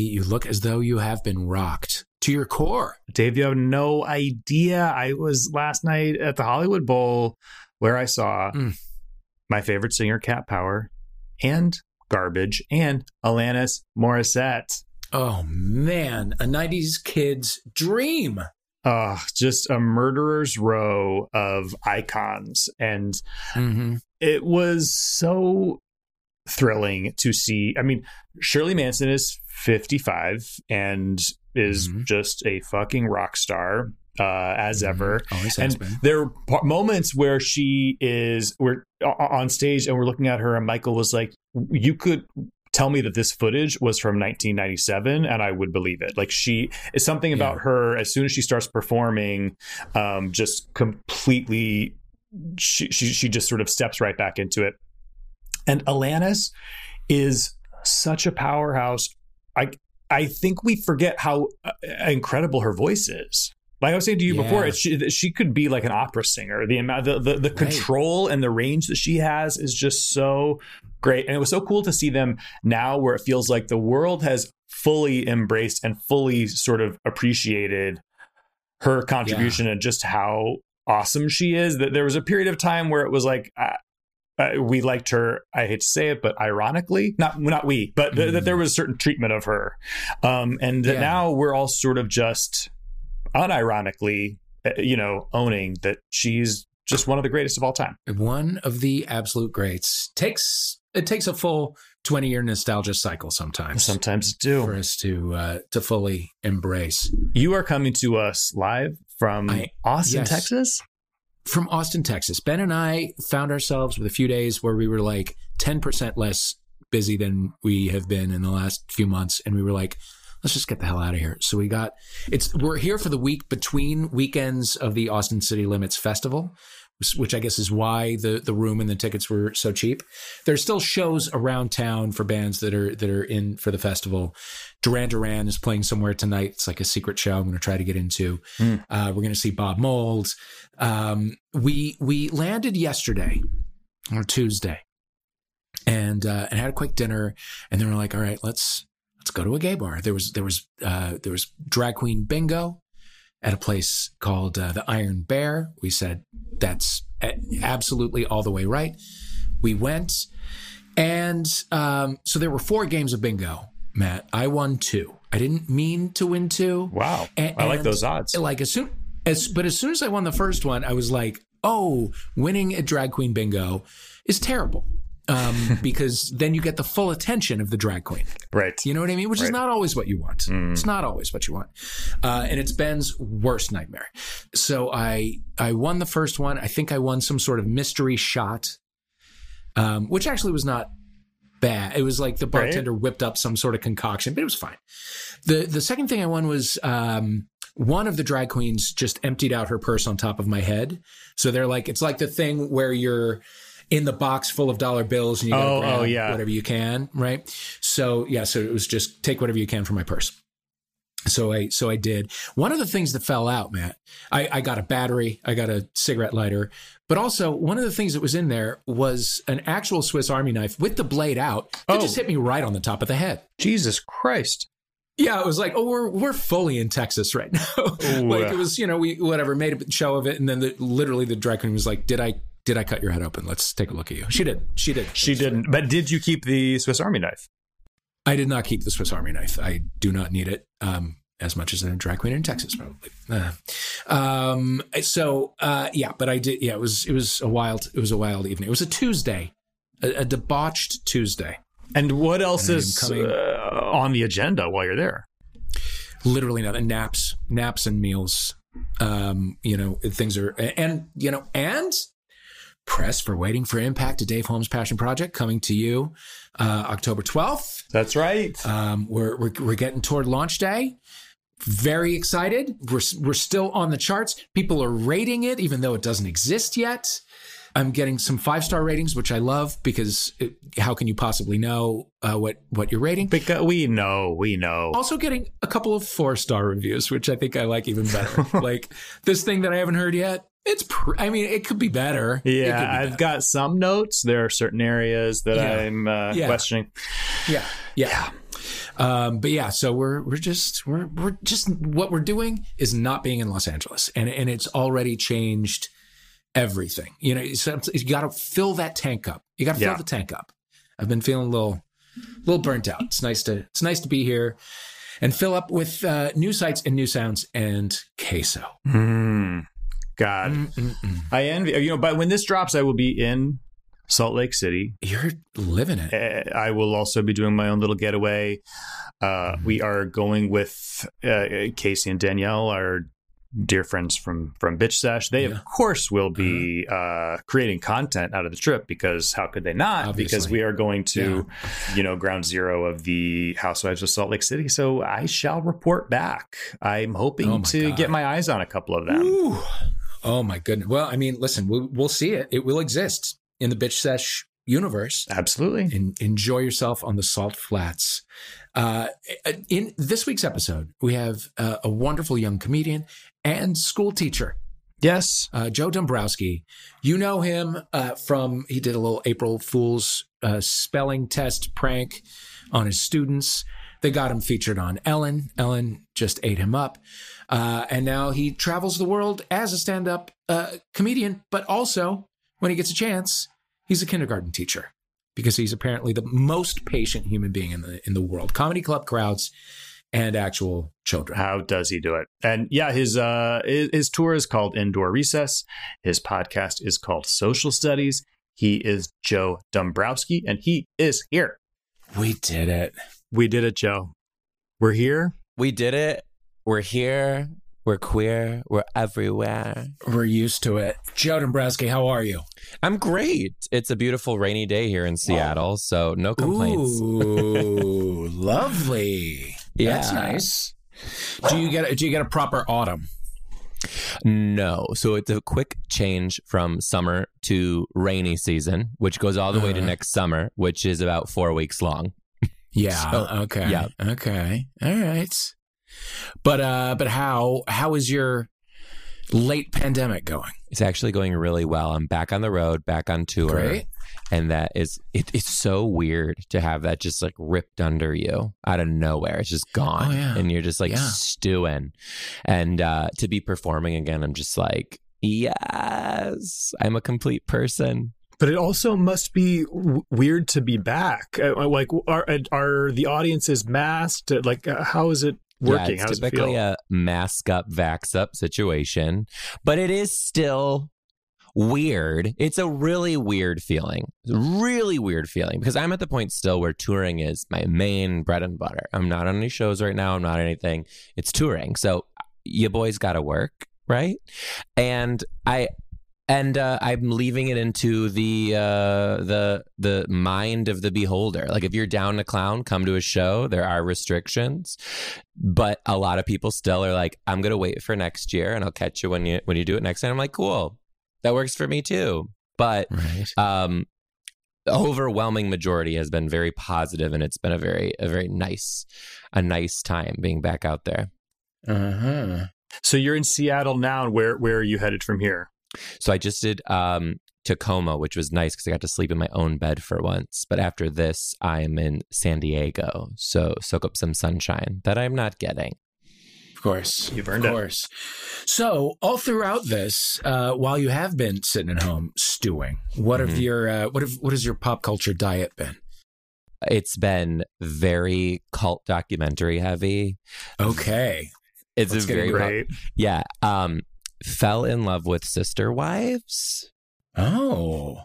You look as though you have been rocked to your core. Dave, you have no idea. I was last night at the Hollywood Bowl where I saw Mm. my favorite singer, Cat Power, and Garbage, and Alanis Morissette. Oh man, a 90s kid's dream. Uh, just a murderer's row of icons. And Mm-hmm. it was so thrilling to see. I mean, Shirley Manson is 55 and is Mhm. just a fucking rock star uh, as ever. Always And been. there are moments where she is we're on stage and we're looking at her and Michael was like, "You could." Tell me that this footage was from 1997, and I would believe it. Like she is something about Yeah. her. As soon as she starts performing, um, just completely, she, she she just sort of steps right back into it. And Alanis is such a powerhouse. I I think we forget how uh, incredible her voice is. Like I was saying to you Yeah. before, she she could be like an opera singer. The amount, the the, the control and the range that she has is just so great. And it was so cool to see them now, where it feels like the world has fully embraced and fully sort of appreciated her contribution and just how awesome she is. That there was a period of time where it was like. Uh, uh, we liked her. I hate to say it, but ironically, not not we, but th- that there was a certain treatment of her, um, and that Yeah. now we're all sort of just unironically, uh, you know, owning that she's just one of the greatest of all time. One of the absolute greats. Takes it takes a full 20 year nostalgia cycle sometimes. Sometimes for do. us to uh, to fully embrace. You are coming to us live from I- Austin, yes. Texas. From Austin, Texas, Ben and I found ourselves with a few days where we were like 10% less busy than we have been in the last few months. And we were like, let's just get the hell out of here. So we got, it's, we're here for the week between weekends of the Austin City Limits Festival, which I guess is why the, the room and the tickets were so cheap. There's still shows around town for bands that are, that are in for the festival. Duran Duran is playing somewhere tonight. It's like a secret show I'm going to try to get into. Hmm. Uh, we're going to see Bob Mould. Um, we we landed yesterday or Tuesday, and uh, and had a quick dinner, and then we're like, all right, let's let's go to a gay bar. There was there was uh, there was drag queen bingo at a place called uh, the Iron Bear. We said that's absolutely all the way right. We went, and um, so there were four games of bingo. Matt, I won two. I didn't mean to win two. Wow, I like those odds. Like as soon as, but as soon as I won the first one, I was like, oh, winning at drag queen bingo is terrible. Um, because then you get the full attention of the drag queen. Right. You know what I mean? Which is not always what you want. It's not always what you want. Uh, and it's Ben's worst nightmare. So I I won the first one. I think I won some sort of mystery shot, um, which actually was not bad. It was like the Right. bartender whipped up some sort of concoction, but it was fine. The the second thing I won was um, one of the drag queens just emptied out her purse on top of my head. So they're like, it's like the thing where you're in the box full of dollar bills and you gotta Oh, oh grab oh, yeah. whatever you can, right? So yeah, so it was just take whatever you can from my purse. So I so I did. One of the things that fell out, Matt, I, I got a battery, I got a cigarette lighter, but also one of the things that was in there was an actual Swiss Army knife with the blade out. It Oh. just hit me right on the top of the head. Jesus Christ. Yeah, it was like, oh, we're we're fully in Texas right now. like it was, you know, we whatever made a show of it, and then the, literally the drag queen was like, "Did I did I cut your head open? Let's take a look at you." She did. She did. She didn't. But did you keep the Swiss Army knife? I did not keep the Swiss Army knife. I do not need it. Um, as much as a drag queen in Texas, probably. Uh, um, so uh, yeah, but I did. Yeah, it was it was a wild it was a wild evening. It was a Tuesday, a, a debauched Tuesday. And what else And is coming- uh, on the agenda while you're there? literally nothing naps naps and meals um you know things are and you know and press for waiting for impact to dave holmes passion project coming to you uh october 12th That's right. um we're we're, we're getting toward launch day very excited we're we're still on the charts people are rating it even though it doesn't exist yet I'm getting some five star ratings, which I love because it, how can you possibly know uh, what what you're rating? because we know, we know. Also getting a couple of four star reviews, which I think I like even better. like this thing that I haven't heard yet. It's, pr- I mean, it could be better. Yeah, be I've better. got some notes. There are certain areas that Yeah. I'm uh, Yeah. questioning. yeah, yeah. Um, but yeah, so we're we're just we're we're just what we're doing is not being in Los Angeles, and and it's already changed everything. You know, you got to fill that tank up. You got to fill Yeah. the tank up. I've been feeling a little a little burnt out. It's nice to it's nice to be here and fill up with uh, new sights and new sounds and queso. Mm, God, Mm-mm-mm. I envy you know. But when this drops, I will be in Salt Lake City. You're living it. Uh, I will also be doing my own little getaway. Uh, we are going with uh, Casey and Danielle, our dear friends from from Bitch Sesh. They Yeah. Uh-huh. of course will be uh, creating content out of the trip because how could they not? Because we are going to, you know, ground zero of the Housewives of Salt Lake City. So I shall report back. I'm hoping Oh to God. get my eyes on a couple of them. Ooh. Oh my goodness. Well, I mean, listen, we'll, we'll see it. It will exist in the bitch sesh universe. Absolutely. And enjoy yourself on the salt flats. Uh, in this week's episode, we have uh, a wonderful young comedian and school teacher, Yes. uh, Joe Dombrowski. You know him uh, from he did a little April Fool's uh, spelling test prank on his students. They got him featured on Ellen. Ellen just ate him up, uh, and now he travels the world as a stand-up uh, comedian. But also, when he gets a chance, he's a kindergarten teacher because he's apparently the most patient human being in the in the world. Comedy club crowds and actual children. How does he do it? And yeah, his uh his, his tour is called Indoor Recess. His podcast is called Social Studies. He is Joe Dombrowski, and he is here. We did it. We did it, Joe. We're here. We did it. We're here. We're queer. We're everywhere. We're used to it. Joe Dombrowski, how are you? I'm great. It's a beautiful rainy day here in Seattle, so no complaints. Ooh, lovely. That's Yeah. nice. Do you get a, do you get a proper autumn? No. So it's a quick change from summer to rainy season, which goes all the way to Uh-huh. next summer, which is about four weeks long. Yeah. So, okay. yeah. Okay. All right. But uh, but how how is your late pandemic going? It's actually going really well. I'm back on the road, back on tour. Great. And that is, it, it's so weird to have that just like ripped under you out of nowhere. It's just gone. Oh, yeah. And you're just like Yeah. stewing. And uh, to be performing again, I'm just like, yes, I'm a complete person. But it also must be w- weird to be back. Uh, Like, are are the audiences masked? Like, uh, how is it working? Yeah, it's it typically feel? a mask up, vax up situation, but it is still weird. It's a really weird feeling. Really weird feeling because I'm at the point still where touring is my main bread and butter. I'm not on any shows right now. I'm not anything. It's touring. So you boys got to work, right? And I and uh, I'm leaving it into the uh, the the mind of the beholder. Like if you're down to clown, come to a show. There are restrictions, but a lot of people still are like, "I'm gonna wait for next year, and I'll catch you when you when you do it next time." I'm like, "Cool, that works for me too." But Right. um, the overwhelming majority has been very positive, and it's been a very a very nice a nice time being back out there. Uh huh. So you're in Seattle now. and Where where are you headed from here? So I just did um, Tacoma, which was nice because I got to sleep in my own bed for once. But after this, I'm in San Diego, so soak up some sunshine that I'm not getting. Of course. You've earned of it. course. So all throughout this, uh, while you have been sitting at home stewing, what have Mhm. your uh, what have what has your pop culture diet been? It's been very cult documentary heavy. Okay. It's Let's a very into pop- Great. yeah. Um, fell in love with Sister Wives. Oh.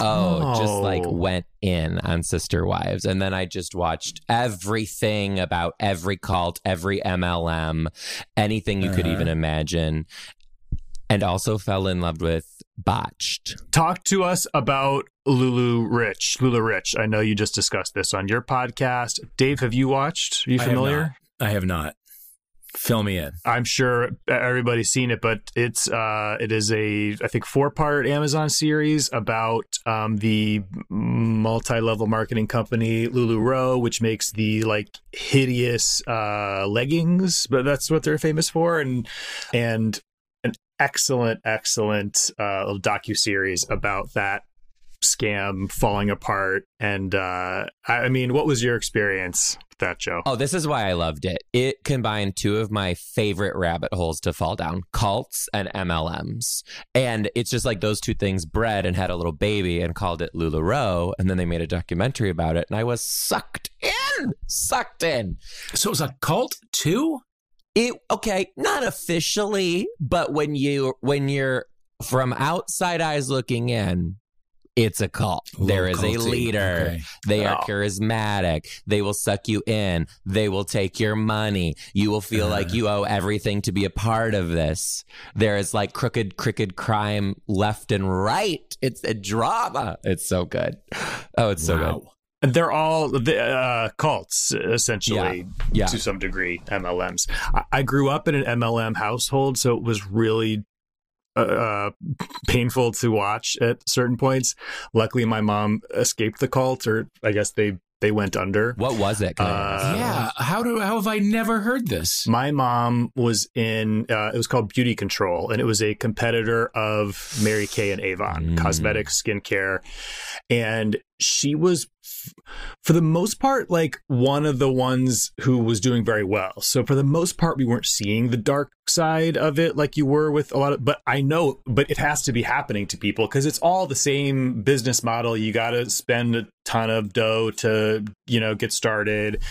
Oh, just like Oh. went in on Sister Wives. And then I just watched everything about every cult, every MLM, anything you could Uh-huh. even imagine. And also fell in love with Botched. Talk to us about LuLaRich. Lulu Rich. I know you just discussed this on your podcast. Dave, have you watched? Are you I have familiar? not. I have not. Fill me in. I'm sure everybody's seen it, but it's uh, it is a I think four part Amazon series about um, the multi level marketing company Lululemon, which makes the like hideous uh, leggings, but that's what they're famous for, and and an excellent excellent uh, docu series about that scam falling apart. And uh, I mean, what was your experience that, Joe? Oh, this is why I loved it. It combined two of my favorite rabbit holes to fall down cults and MLMs. And it's just like those two things bred and had a little baby and called it LuLaRoe. And then they made a documentary about it. And I was sucked in, sucked in. So it was a cult too? It okay, not officially, but when you when you're from outside eyes looking in, it's a cult. A there little is a leader. Okay. They are Oh. charismatic. They will suck you in. They will take your money. You will feel like Uh. you owe everything to be a part of this. There is like crooked, crooked crime left and right. It's a drama. It's so good. Oh, it's so good. Wow. And they're all uh, cults, essentially, Yeah. to some degree, MLMs. I, I grew up in an MLM household, so it was really uh, uh, painful to watch at certain points. Luckily, my mom escaped the cult, or I guess they they went under. What was it? Can Uh, yeah. How do how have I never heard this? My mom was in, uh, it was called BeautiControl, and it was a competitor of Mary Kay and Avon, Mm. cosmetics, skincare. And she was, f- for the most part, like one of the ones who was doing very well. So, for the most part, we weren't seeing the dark side of it like you were with a lot of, but I know, but it has to be happening to people because it's all the same business model. You got to spend a ton of dough to, you know, get started.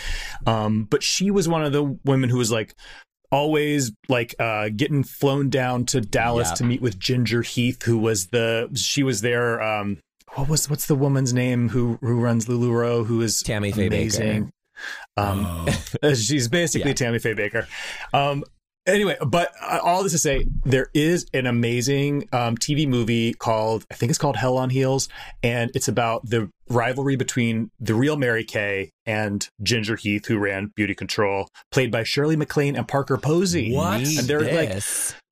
Um, but she was one of the women who was like, always like uh getting flown down to Dallas Yeah. to meet with Jinger Heath who was the she was there um what was what's the woman's name who who runs LuLaRoe who is Tammy Faye Bakker. amazing um Oh. she's basically Yeah. Tammy Faye Bakker um anyway but uh, all this to say there is an amazing um TV movie called I think it's called Hell on Heels and it's about the rivalry between the real Mary Kay and Jinger Heath who ran BeautiControl played by Shirley MacLaine and Parker Posey What? And they're like-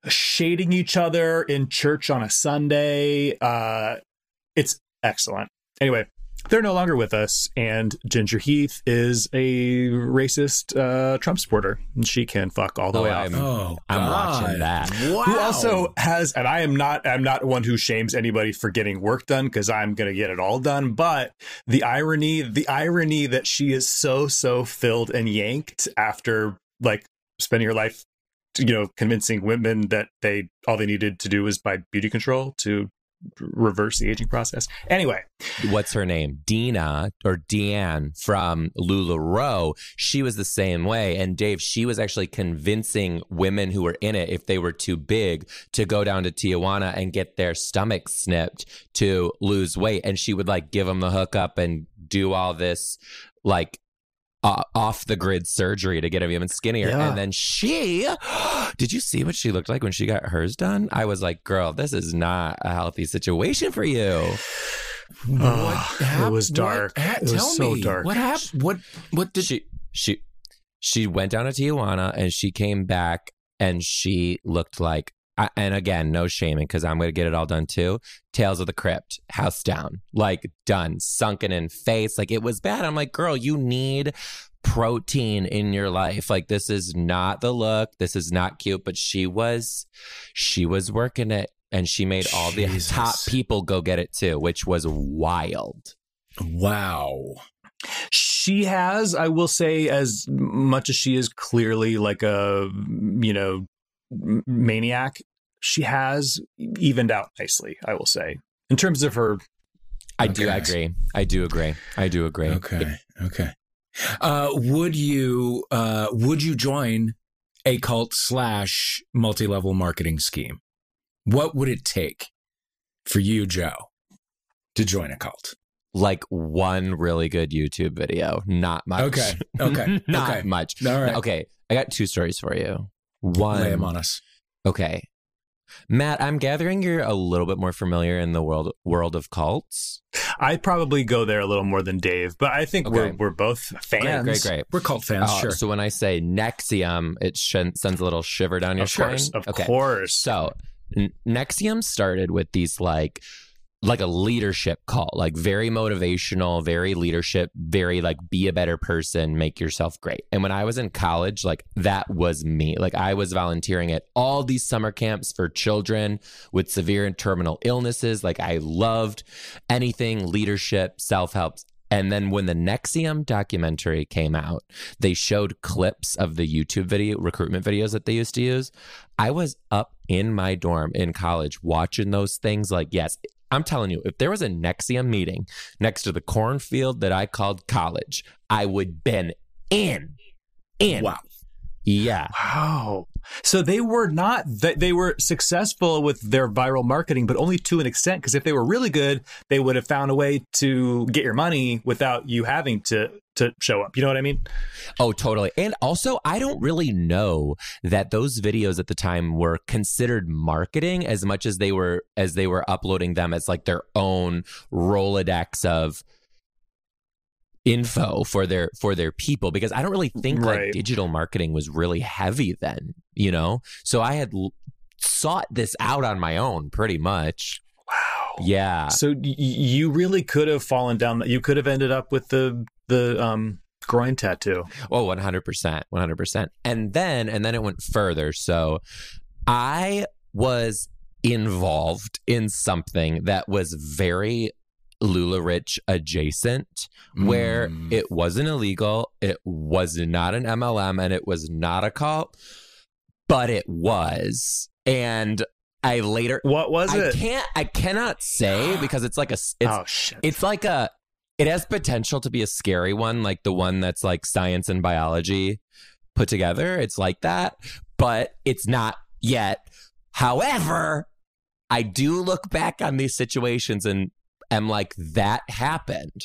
shading each other in church on a Sunday. Uh, it's excellent. Anyway, they're no longer with us, and Jinger Heath is a racist uh, Trump supporter, and she can fuck all the Oh, way I'm- off. Oh, I'm watching that. Wow. Who also has, and I am not, I'm not one who shames anybody for getting work done because I'm going to get it all done. But the irony, the irony that she is so, so filled and yanked after like spending her life, you know, convincing women that they all they needed to do was buy BeautiControl to reverse the aging process. Anyway, what's her name? Dina or Deanne from LuLaRoe. She was the same way. And Dave, she was actually convincing women who were in it, if they were too big, to go down to Tijuana and get their stomachs snipped to lose weight. And she would like give them the hookup and do all this like uh, off the grid surgery to get them even skinnier. Yeah. And then she, did you see what she looked like when she got hers done? I was like, girl, this is not a healthy situation for you. What Ah, it hap- was what dark. ha- It was tell so me, dark. What happened? What what did she she she went down to Tijuana and she came back and she looked like I- and again no shaming because I'm gonna get it all done too. Tales of the Crypt, house down, like done, sunken in face, like it was bad. I'm like, girl, you need protein in your life. Like this is not the look. This is not cute. But she was, she was working it. And she made all the top people go get it too, which was wild. Wow. she has i will say as much as she is clearly like a you know m- maniac she has evened out nicely i will say in terms of her I do agree. I do agree. I do agree. Okay. Okay. Uh, would you uh, would you join a cult slash multi level marketing scheme? What would it take for you, Joe, to join a cult? like one really good YouTube video. Not much. Okay. Okay. Not okay. much. All right. Okay. I got two stories for you. Lay them One. on us. Okay. Matt, I'm gathering you're a little bit more familiar in the world world of cults. i'd probably go there a little more than dave but i think we're we're both fans Great, great, great. We're cult fans, Uh, sure. So when I say NXIVM, it sh- sends a little shiver down your of course spine. of okay. course So N- NXIVM started with these like like a leadership call, like very motivational, very leadership, very like be a better person, make yourself great. And when I was in college, like that was me. Like I was volunteering at all these summer camps for children with severe and terminal illnesses. Like I loved anything leadership, self help. And then when the NXIVM documentary came out, they showed clips of the YouTube video recruitment videos that they used to use. I was up in my dorm in college watching those things like, yes, I'm telling you, if there was a NXIVM meeting next to the cornfield that I called college, I would been in. In. Wow. Yeah. Wow. So they were not that they were successful with their viral marketing, but only to an extent. Because if they were really good, they would have found a way to get your money without you having to to show up. You know what I mean? Oh, totally. And also, I don't really know that those videos at the time were considered marketing as much as they were as they were uploading them as like their own Rolodex of info for their for their people because I don't really think Right. like digital marketing was really heavy then, you know? So I had l- sought this out on my own pretty much. Wow. Yeah. So y- you really could have fallen down. You could have ended up with the the um groin tattoo. Oh, 100%. 100%. And then, and then it went further. So I was involved in something that was very LuLaRich adjacent, where Mm. it wasn't illegal, it was not an MLM, and it was not a cult, but it was. And I later, What was I it? I can't, I cannot say because it's like a, it's oh shit! it's like a it has potential to be a scary one like the one that's like science and biology put together it's like that but it's not yet however i do look back on these situations and am like that happened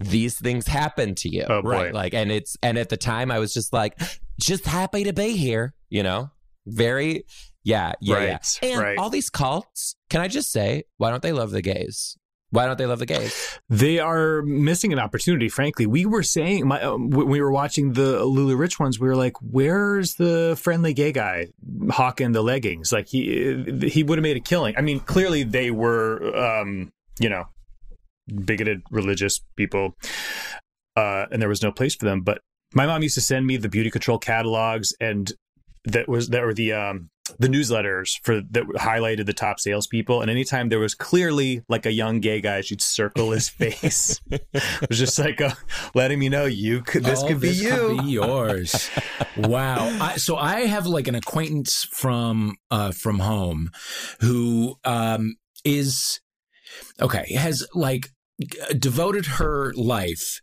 these things happen to you Oh, boy. right like and it's and at the time i was just like just happy to be here you know very yeah yeah Right, yeah and right. all these cults can i just say why don't they love the gays why don't they love the gays? They are missing an opportunity. Frankly, we were saying my um, when we were watching the LuLaRich ones. We were like, "Where's the friendly gay guy hawking the leggings? Like he he would have made a killing." I mean, clearly they were, um, you know, bigoted religious people, uh, and there was no place for them. But my mom used to send me the beauty control catalogs, and that was that were the um, the newsletters for that highlighted the top salespeople. And anytime there was clearly like a young gay guy, she'd circle his face. it was just like uh letting me know you could this Oh, could be you. Could be yours. wow. I, so I have like an acquaintance from uh, from home who um, is okay has like devoted her life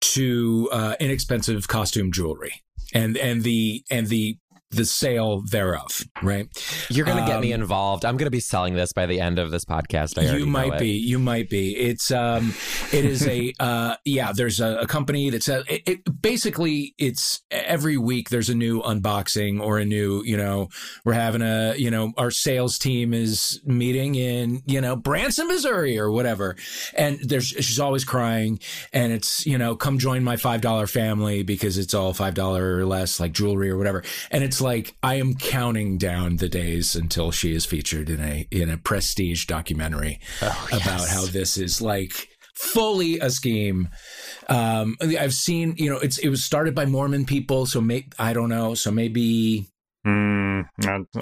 to uh, inexpensive costume jewelry and and the and the the sale thereof. Right. You're gonna get me Um, involved. I'm gonna be selling this by the end of this podcast. I you might be you might be it's um it is a uh yeah there's a, a company that's a, it, it basically it's every week there's a new unboxing or a new you know we're having a you know our sales team is meeting in you know branson missouri or whatever and there's she's always crying and it's you know come join my five dollar family because it's all five dollar or less like jewelry or whatever and it's like i am counting down the days until she is featured in a in a prestige documentary Oh, about how this is like fully a scheme um i've seen you know it's it was started by mormon people so may i don't know so maybe Mm,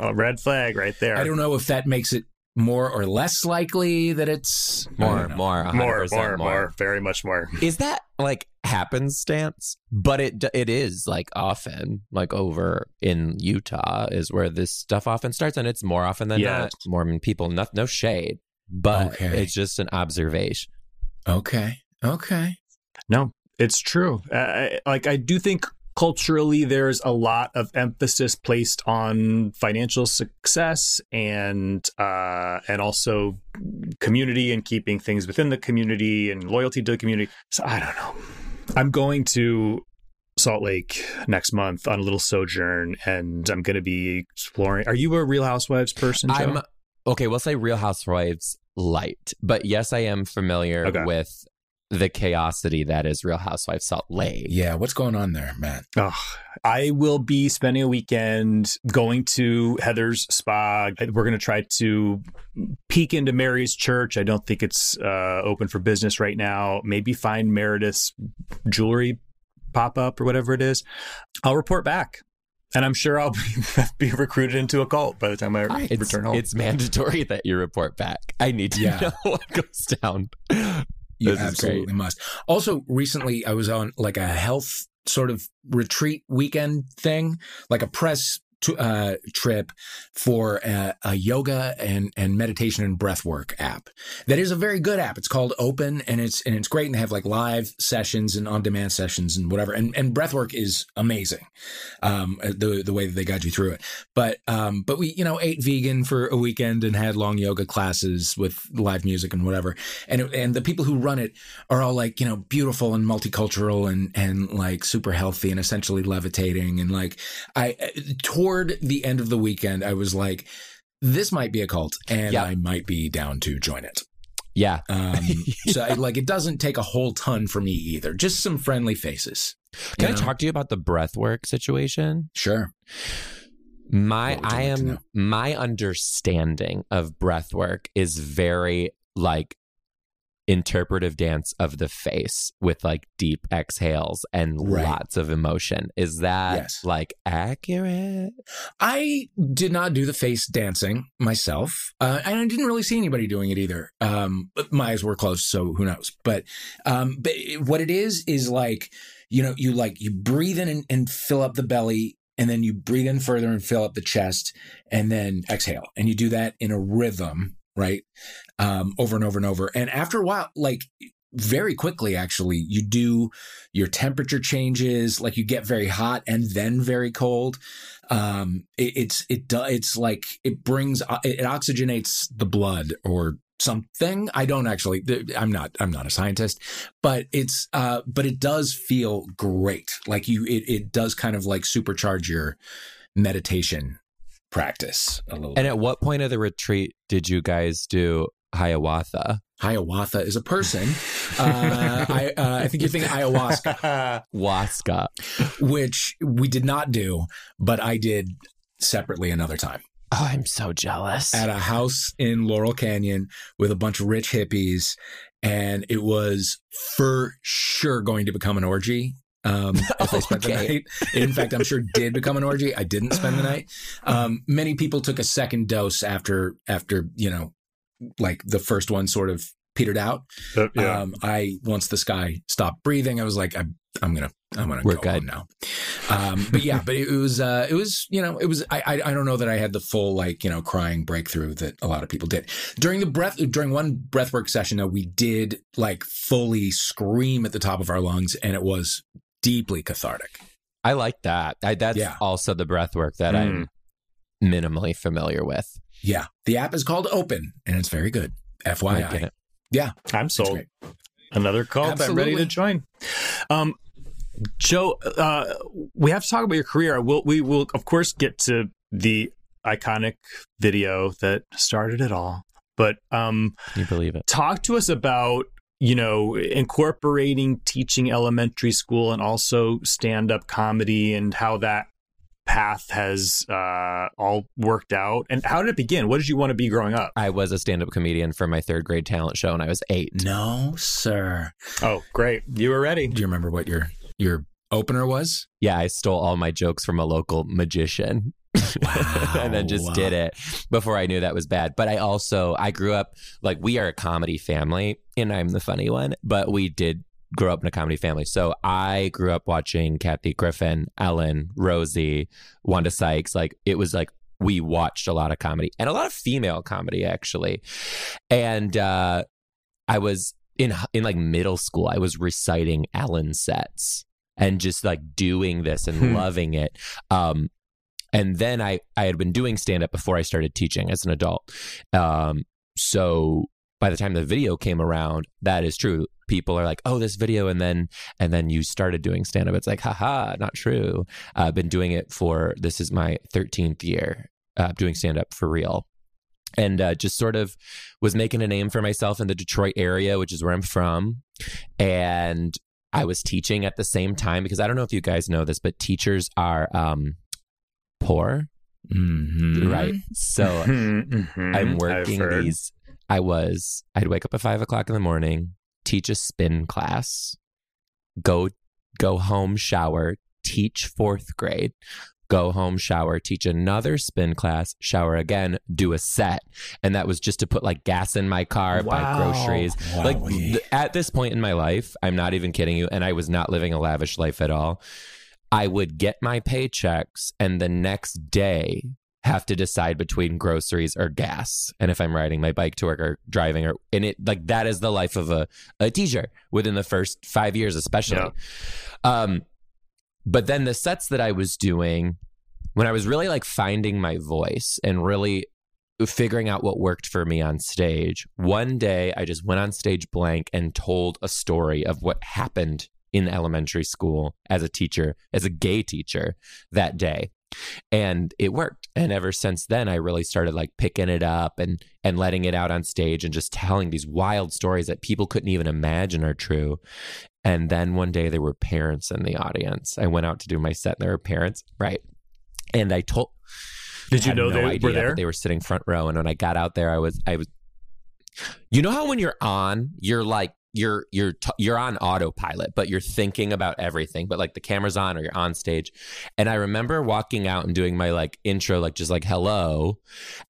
a red flag right there. i don't know if that makes it more or less likely that it's more, more, more, more, more, very much more. Is that like happenstance? But it it is like often like over in Utah is where this stuff often starts, and it's more often than Yeah. not Mormon people. No, no shade, but Okay. it's just an observation. okay okay No, it's true. Uh, I- like I do think culturally there's a lot of emphasis placed on financial success and uh, and also community and keeping things within the community and loyalty to the community. So I don't know. I'm going to Salt Lake next month on a little sojourn, and I'm going to be exploring. Are you a Real Housewives person? Joe? I'm okay. We'll say Real Housewives light, but yes, I am familiar Okay. with the chaosity that is Real Housewives Salt Lake. yeah what's going on there matt Oh, I will be spending a weekend going to Heather's spa. We're going to try to peek into Mary's church. I don't think it's uh, open for business right now. Maybe find Meredith's jewelry pop up or whatever it is. I'll report back. And I'm sure I'll be, be recruited into a cult by the time I it's, return home. It's mandatory that you report back. I need to Yeah. know what goes down. You This absolutely must. Also, recently I was on like a health sort of retreat weekend thing, like a press t- uh, trip for a, a yoga and and meditation and breath work app. That is a very good app. It's called Open, and it's and it's great. And they have like live sessions and on demand sessions and whatever. And and breath work is amazing. Um, the the way that they guide you through it. But um, but we you know ate vegan for a weekend and had long yoga classes with live music and whatever. And and the people who run it are all like you know beautiful and multicultural and and like super healthy and essentially levitating and like I toward the end of the weekend I was like this might be a cult and. I might be down to join it. Yeah. Um, so I, like it doesn't take a whole ton for me either. Just some friendly faces. Can you I know? talk to you about the breath work situation? Sure. My What would you I like am my understanding of breath work is very like interpretive dance of the face with like deep exhales and Right. lots of emotion. Is that Yes. like accurate? I did not do the face dancing myself, uh, and I didn't really see anybody doing it either. Um, my eyes were closed, so who knows? But, um, but what it is is like you know, you like you breathe in and, and fill up the belly, and then you breathe in further and fill up the chest, and then exhale, and you do that in a rhythm, right? Um, over and over and over, and after a while, like very quickly actually you do your temperature changes like you get very hot and then very cold. Um it, it's it does it's like it brings uh, it, oxygenates the blood or something. I don't actually i'm not i'm not a scientist but it's uh but it does feel great. Like you it, it does kind of like supercharge your meditation practice a little And bit. at what point of the retreat did you guys do Hiawatha? hiawatha is a person uh, I, uh, I think you're thinking ayahuasca Waska. which we did not do but i did separately another time Oh, I'm so jealous. at a house in Laurel Canyon with a bunch of rich hippies, and it was for sure going to become an orgy. Um, if I spent the night, in fact, I'm sure did become an orgy. I didn't spend the night. Um, many people took a second dose after after you know, like the first one sort of petered out. Uh, yeah. Um, I once the sky stopped breathing, I was like, I'm, I'm gonna, I'm gonna We're go good. now. Um, but yeah, but it, was, uh, it was, you know, it was. I, I, I don't know that I had the full like, you know, crying breakthrough that a lot of people did during the breath. During one breathwork session, though, we did like fully scream at the top of our lungs, and it was deeply cathartic. I like that. I, that's Yeah. also the breath work that Mm. I'm minimally familiar with. Yeah, the app is called Open, and it's very good. I FYI, get it. I'm It's sold. Another call. I'm ready to join. Um, Joe, uh, we have to talk about your career. We'll, we will, of course, get to the iconic video that started it all. But um, you believe it? talk to us about you know incorporating teaching elementary school and also stand-up comedy and how that path has uh, all worked out. And how did it begin? What did you want to be growing up? I was a stand up comedian for my third grade talent show when I was eight. No, sir. Oh, great! You were ready. Do you remember what your your opener was? Yeah, I stole all my jokes from a local magician. and then just Wow. did it before I knew that was bad. But I also I grew up like we are a comedy family and I'm the funny one, but we did grow up in a comedy family. So I grew up watching Kathy Griffin, Ellen, Rosie, Wanda Sykes. Like it was like we watched a lot of comedy and a lot of female comedy actually. And uh I was in in like middle school, I was reciting Ellen sets and just like doing this and Hmm. loving it. Um and then I I had been doing stand up before I started teaching as an adult. Um so by the time the video came around, that is true. People are like, "Oh, this video," and then and then you started doing stand up. It's like, haha, not true. I've been doing it for this is my 13th year uh, doing stand up for real, and uh, just sort of was making a name for myself in the Detroit area, which is where I'm from, and I was teaching at the same time because I don't know if you guys know this, but teachers are um, poor, Mhm. right? So Mhm. I'm working these. I was. I'd wake up at five o'clock in the morning, teach a spin class, go go home, shower, teach fourth grade, go home, shower, teach another spin class, shower again, do a set, and that was just to put like gas in my car, buy Wow. groceries. Like th- at this point in my life, I'm not even kidding you, and I was not living a lavish life at all. I would get my paychecks and the next day have to decide between groceries or gas and if I'm riding my bike to work or driving or and it like that is the life of a, a teacher within the first five years especially. Yeah. Um but then the sets that I was doing when I was really like finding my voice and really figuring out what worked for me on stage, one day I just went on stage blank and told a story of what happened in elementary school as a teacher, as a gay teacher that day. And it worked. And ever since then I really started like picking it up and and letting it out on stage and just telling these wild stories that people couldn't even imagine are true. And then one day there were parents in the audience. I went out to do my set and there were parents, right? And I told Did you know no they idea were that there? They were sitting front row, and when I got out there, I was, I was. You know how when you're on, you're like you're you're t- you're on autopilot, but you're thinking about everything. But like the camera's on, or you're on stage, and I remember walking out and doing my like intro, like just like hello,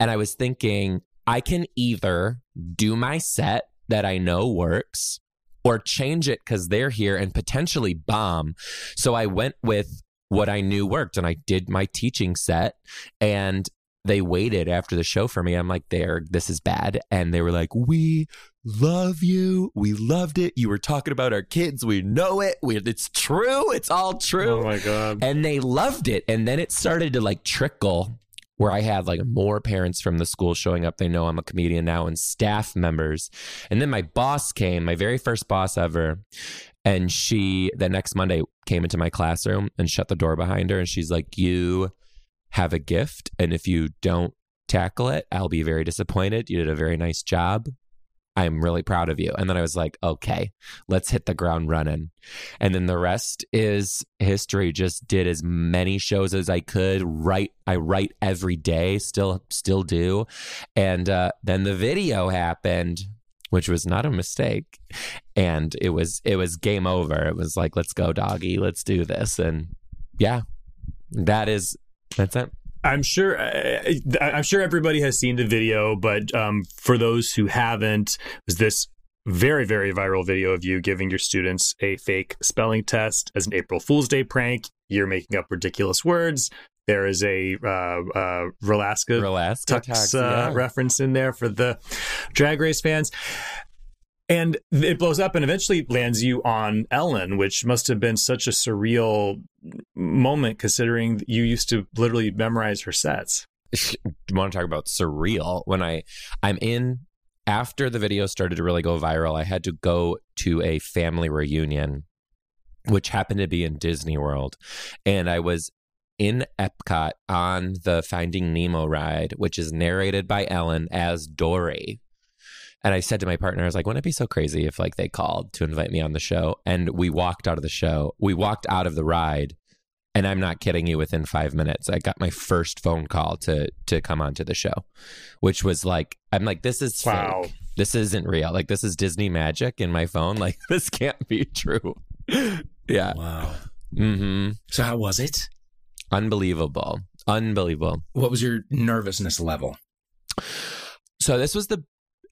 and I was thinking I can either do my set that I know works. Or change it because they're here and potentially bomb. So I went with what I knew worked and I did my teaching set and they waited after the show for me. I'm like, there, this is bad. And they were like, we love you. We loved it. You were talking about our kids. We know it. We, it's true. It's all true. Oh my god. and they loved it. And then it started to like trickle where I had like more parents from the school showing up. They know I'm a comedian now and staff members. And then my boss came, my very first boss ever. And she, the next Monday, came into my classroom and shut the door behind her. And she's like, You have a gift. And if you don't tackle it, I'll be very disappointed. You did a very nice job. I'm really proud of you. And then I was like, okay, let's hit the ground running. And then the rest is history. Just did as many shows as I could. Write, I write every day, still, still do. And uh, then the video happened, which was not a mistake. And it was, it was game over. It was like, let's go, doggy, let's do this. And yeah, that is, that's it. I'm sure. Uh, I'm sure everybody has seen the video, but um, for those who haven't, was this very very viral video of you giving your students a fake spelling test as an April Fool's Day prank. You're making up ridiculous words. There is a uh, uh, Relaska Alaska Tux uh, reference in there for the Drag Race fans. And it blows up and eventually lands you on Ellen, which must have been such a surreal moment considering you used to literally memorize her sets. You want to talk about surreal? When i i'm in after the video started to really go viral i had to go to a family reunion which happened to be in disney world. And i was in epcot on the finding nemo ride which is narrated by ellen as dory and I said to my partner, I was like, wouldn't it be so crazy if like they called to invite me on the show? And we walked out of the show. We walked out of the ride and I'm not kidding you. Within five minutes, I got my first phone call to to come onto the show, which was like, I'm like, this is Wow. fake. This isn't real. Like this is Disney magic in my phone. Like this can't be true. yeah. Wow. Mm-hmm. So how was it? Unbelievable. Unbelievable. What was your nervousness level? So this was the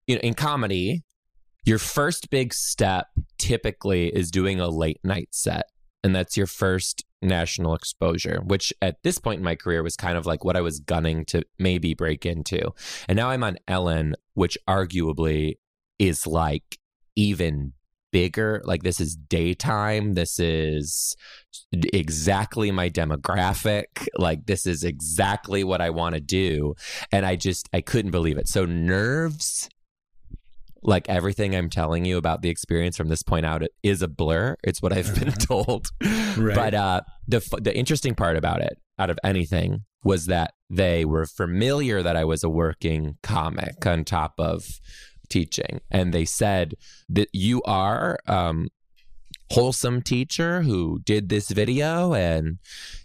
you know in comedy, your first big step typically is doing a late night set. And that's your first national exposure, which at this point in my career was kind of like what I was gunning to maybe break into. And now I'm on Ellen, which arguably is like even bigger. Like this is daytime. This is exactly my demographic. Like this is exactly what I want to do. And I just, I couldn't believe it. So nerves like everything I'm telling you about the experience from this point out is a blur. It's what I've been told. Right. But uh, the the interesting part about it, out of anything, was that they were familiar that I was a working comic on top of teaching, and they said that you are um, wholesome teacher who did this video and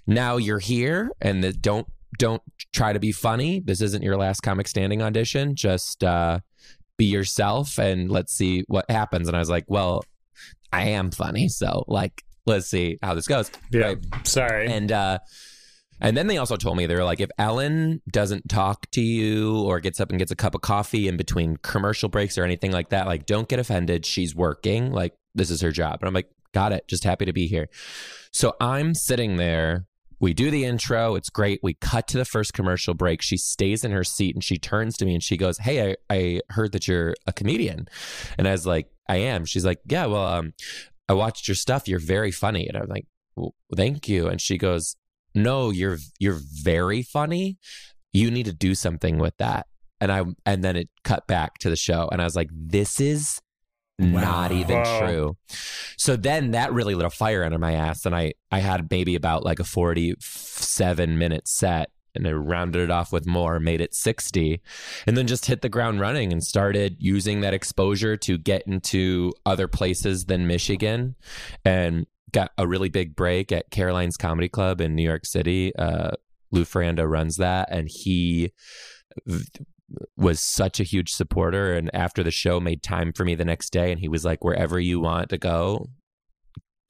now you're here and the, don't don't try to be funny. This isn't your last comic standing audition. Just uh, be yourself and let's see what happens. And I was like, well, I am funny, so like let's see how this goes. Yeah, right? sorry. And uh, and then they also told me they were like, if Ellen doesn't talk to you or gets up and gets a cup of coffee in between commercial breaks or anything like that, like don't get offended. She's working. Like this is her job. And I'm like, got it. Just happy to be here. So I'm sitting there. We do the intro. It's great. We cut to the first commercial break. She stays in her seat and she turns to me and she goes, Hey, I, I heard that you're a comedian. And I was like, I am. She's like, Yeah, well, um, I watched your stuff. You're very funny. And I'm like, well, thank you. And she goes, no, you're you're very funny. You need to do something with that. And I and then it cut back to the show and I was like, this is wow. not even wow. true. So then that really lit a fire under my ass and I I had maybe about like a 47 minute set and I rounded it off with more, made it 60, and then just hit the ground running and started using that exposure to get into other places than Michigan. And got a really big break at Caroline's Comedy Club in New York City. Uh, Lou Faranda runs that, and he was such a huge supporter. And after the show, made time for me the next day, and he was like, "Wherever you want to go,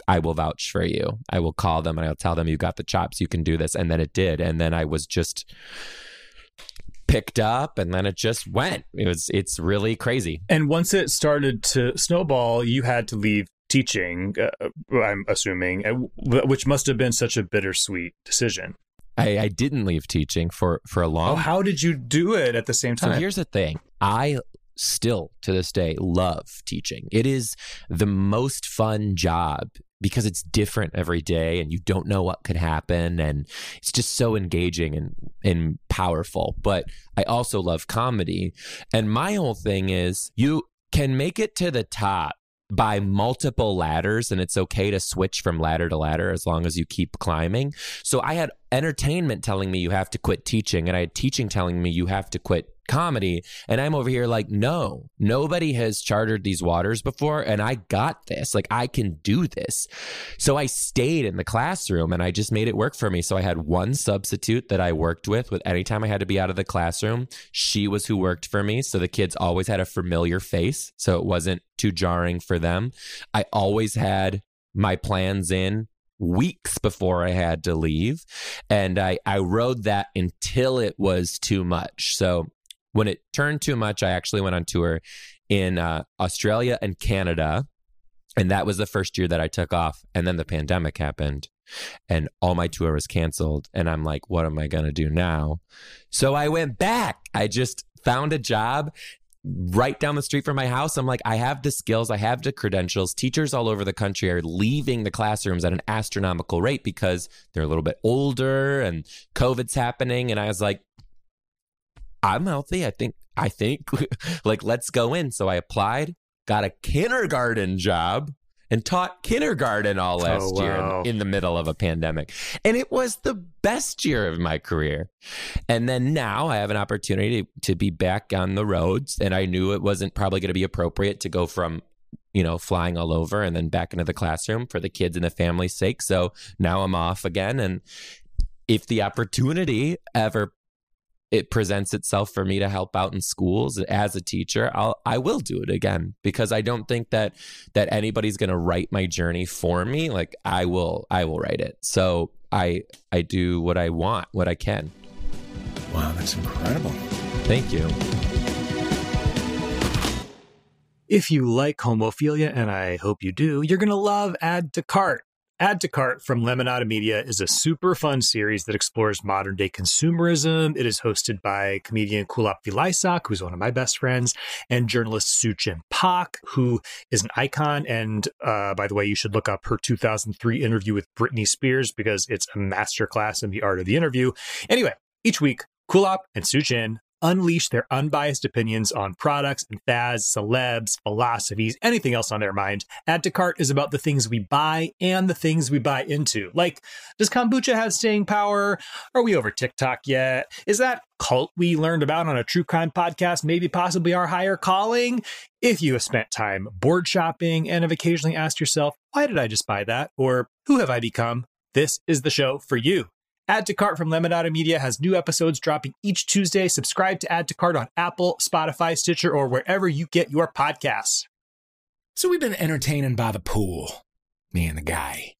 I will vouch for you. I will call them and I'll tell them you got the chops, you can do this." And then it did, and then I was just picked up and then it just went it was it's really crazy and once it started to snowball you had to leave teaching, uh, I'm assuming, uh, which must have been such a bittersweet decision. I, I, didn't leave teaching for for a long. Oh, how did you do it at the same time? So here's the thing: I still to this day love teaching. It is the most fun job because it's different every day, and you don't know what could happen, and it's just so engaging and and powerful. But I also love comedy, and my whole thing is you can make it to the top by multiple ladders and it's okay to switch from ladder to ladder as long as you keep climbing. So I had entertainment telling me you have to quit teaching and I had teaching telling me you have to quit comedy. And I'm over here like, no, nobody has chartered these waters before. And I got this. Like, I can do this. So I stayed in the classroom and I just made it work for me. So I had one substitute that I worked with with anytime I had to be out of the classroom. She was who worked for me. So the kids always had a familiar face. So it wasn't too jarring for them. I always had my plans in weeks before I had to leave. And I, I rode that until it was too much. So when it turned too much, I actually went on tour in uh, Australia and Canada. And that was the first year that I took off. And then the pandemic happened and all my tour was canceled. And I'm like, what am I going to do now? So I went back. I just found a job right down the street from my house. I'm like, I have the skills, I have the credentials. Teachers all over the country are leaving the classrooms at an astronomical rate because they're a little bit older and COVID's happening. And I was like, I'm healthy. I think, I think, like, let's go in. So I applied, got a kindergarten job and taught kindergarten all oh, last oh, wow. year in, in, the middle of a pandemic. And it was the best year of my career. And then now I have an opportunity to, to be back on the roads. And I knew it wasn't probably going to be appropriate to go from you know, flying all over and then back into the classroom for the kids and the family's sake. So now I'm off again. And if the opportunity ever it presents itself for me to help out in schools as a teacher i'll i will do it again because i don't think that that anybody's going to write my journey for me. Like i will i will write it. So i i do what i want what i can. Wow that's incredible. Thank you. If you like homophilia, and I hope you do, you're going to love Add to Cart. Add to Cart from Lemonada Media is a super fun series that explores modern day consumerism. It is hosted by comedian Kulap Vilaysack, who's one of my best friends, and journalist Suchin Pak, who is an icon. And uh, by the way, you should look up her 2003 interview with Britney Spears because it's a masterclass in the art of the interview. Anyway, each week, Kulap and Suchin unleash their unbiased opinions on products and fads, celebs, philosophies, anything else on their mind. Add to cart is about the things we buy and the things we buy into. Like, does kombucha have staying power? Are we over TikTok yet? Is that cult we learned about on a true crime podcast maybe possibly our higher calling? If you have spent time bored shopping and have occasionally asked yourself, why did I just buy that? Or who have I become? This is the show for you. Add to Cart from Lemonada Media has new episodes dropping each Tuesday. Subscribe to Add to Cart on Apple, Spotify, Stitcher, or wherever you get your podcasts. So we've been entertaining by the pool, me and the guy,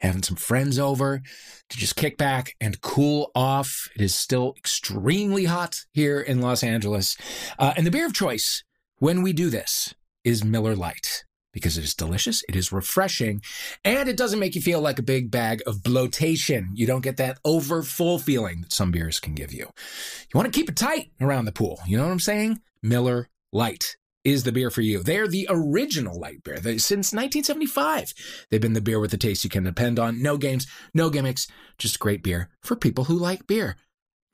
having some friends over to just kick back and cool off. It is still extremely hot here in Los Angeles. Uh, and the beer of choice when we do this is Miller Lite because it is delicious, it is refreshing, and it doesn't make you feel like a big bag of bloatation. You don't get that over full feeling that some beers can give you. You want to keep it tight around the pool. You know what I'm saying? Miller Lite is the beer for you. They are the original light beer. They, since 1975, they've been the beer with the taste you can depend on. No games, no gimmicks, just great beer for people who like beer.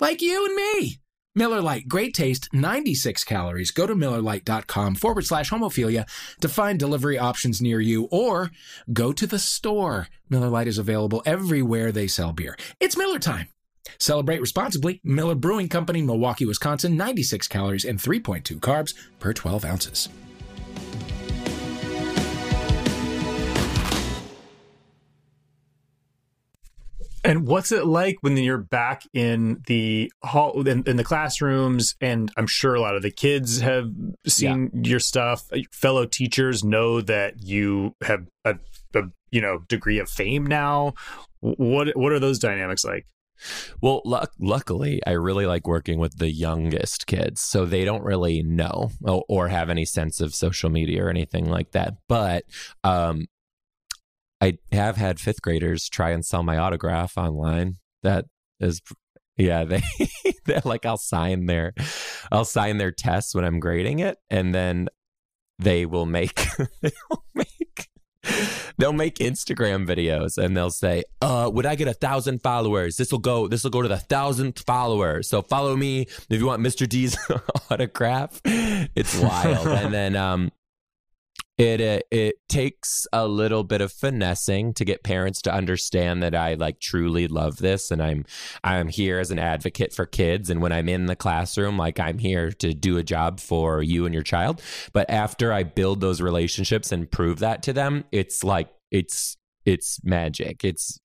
Like you and me. Miller Lite, great taste, 96 calories. Go to MillerLite.com forward slash homophilia to find delivery options near you or go to the store. Miller Lite is available everywhere they sell beer. It's Miller time. Celebrate responsibly. Miller Brewing Company, Milwaukee, Wisconsin, 96 calories and 3.2 carbs per 12 ounces. And what's it like when you're back in the hall in, in, the classrooms? And I'm sure a lot of the kids have seen yeah. your stuff. Fellow teachers know that you have a, a, you know degree of fame now. What what are those dynamics like? Well, luck- luckily, I really like working with the youngest kids, so they don't really know or, or have any sense of social media or anything like that. But um, I have had fifth graders try and sell my autograph online. That is, yeah, they, they're like I'll sign their, I'll sign their tests when I'm grading it, and then they will make, they will make, they'll make Instagram videos, and they'll say, "Uh, would I get a thousand followers? This will go, this will go to the thousandth follower. So follow me if you want Mr. D's autograph." It's wild, and then um, it uh, it takes a little bit of finessing to get parents to understand that I like truly love this and I'm I'm here as an advocate for kids. And when I'm in the classroom like I'm here to do a job for you and your child. But after I build those relationships and prove that to them it's like it's it's magic. It's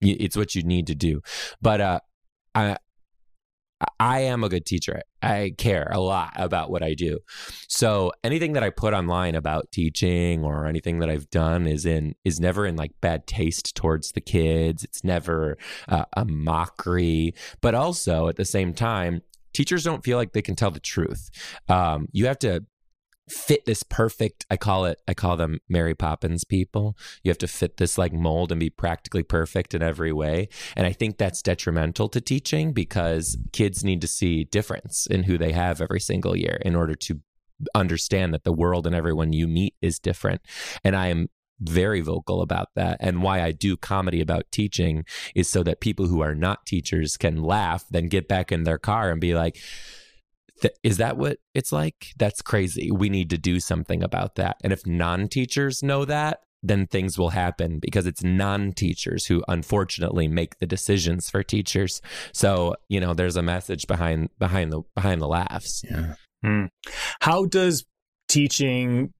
it's what you need to do. But uh I I am a good teacher. I care a lot about what I do. So anything that I put online about teaching or anything that I've done is in is never in like bad taste towards the kids. It's never uh, a mockery, but also at the same time, teachers don't feel like they can tell the truth. Um, you have to fit this perfect i call it i call them mary poppins people. You have to fit this like mold and be practically perfect in every way. And i think that's detrimental to teaching because kids need to see difference in who they have every single year in order to understand that the world and everyone you meet is different. And i am very vocal about that. And why I do comedy about teaching is so that people who are not teachers can laugh, then get back in their car and be like, Th- is that what it's like? That's crazy. We need to do something about that. And if non teachers know that, then things will happen because it's non teachers who unfortunately make the decisions for teachers. So, you know, there's a message behind behind the behind the laughs. Yeah. Hmm. How does teaching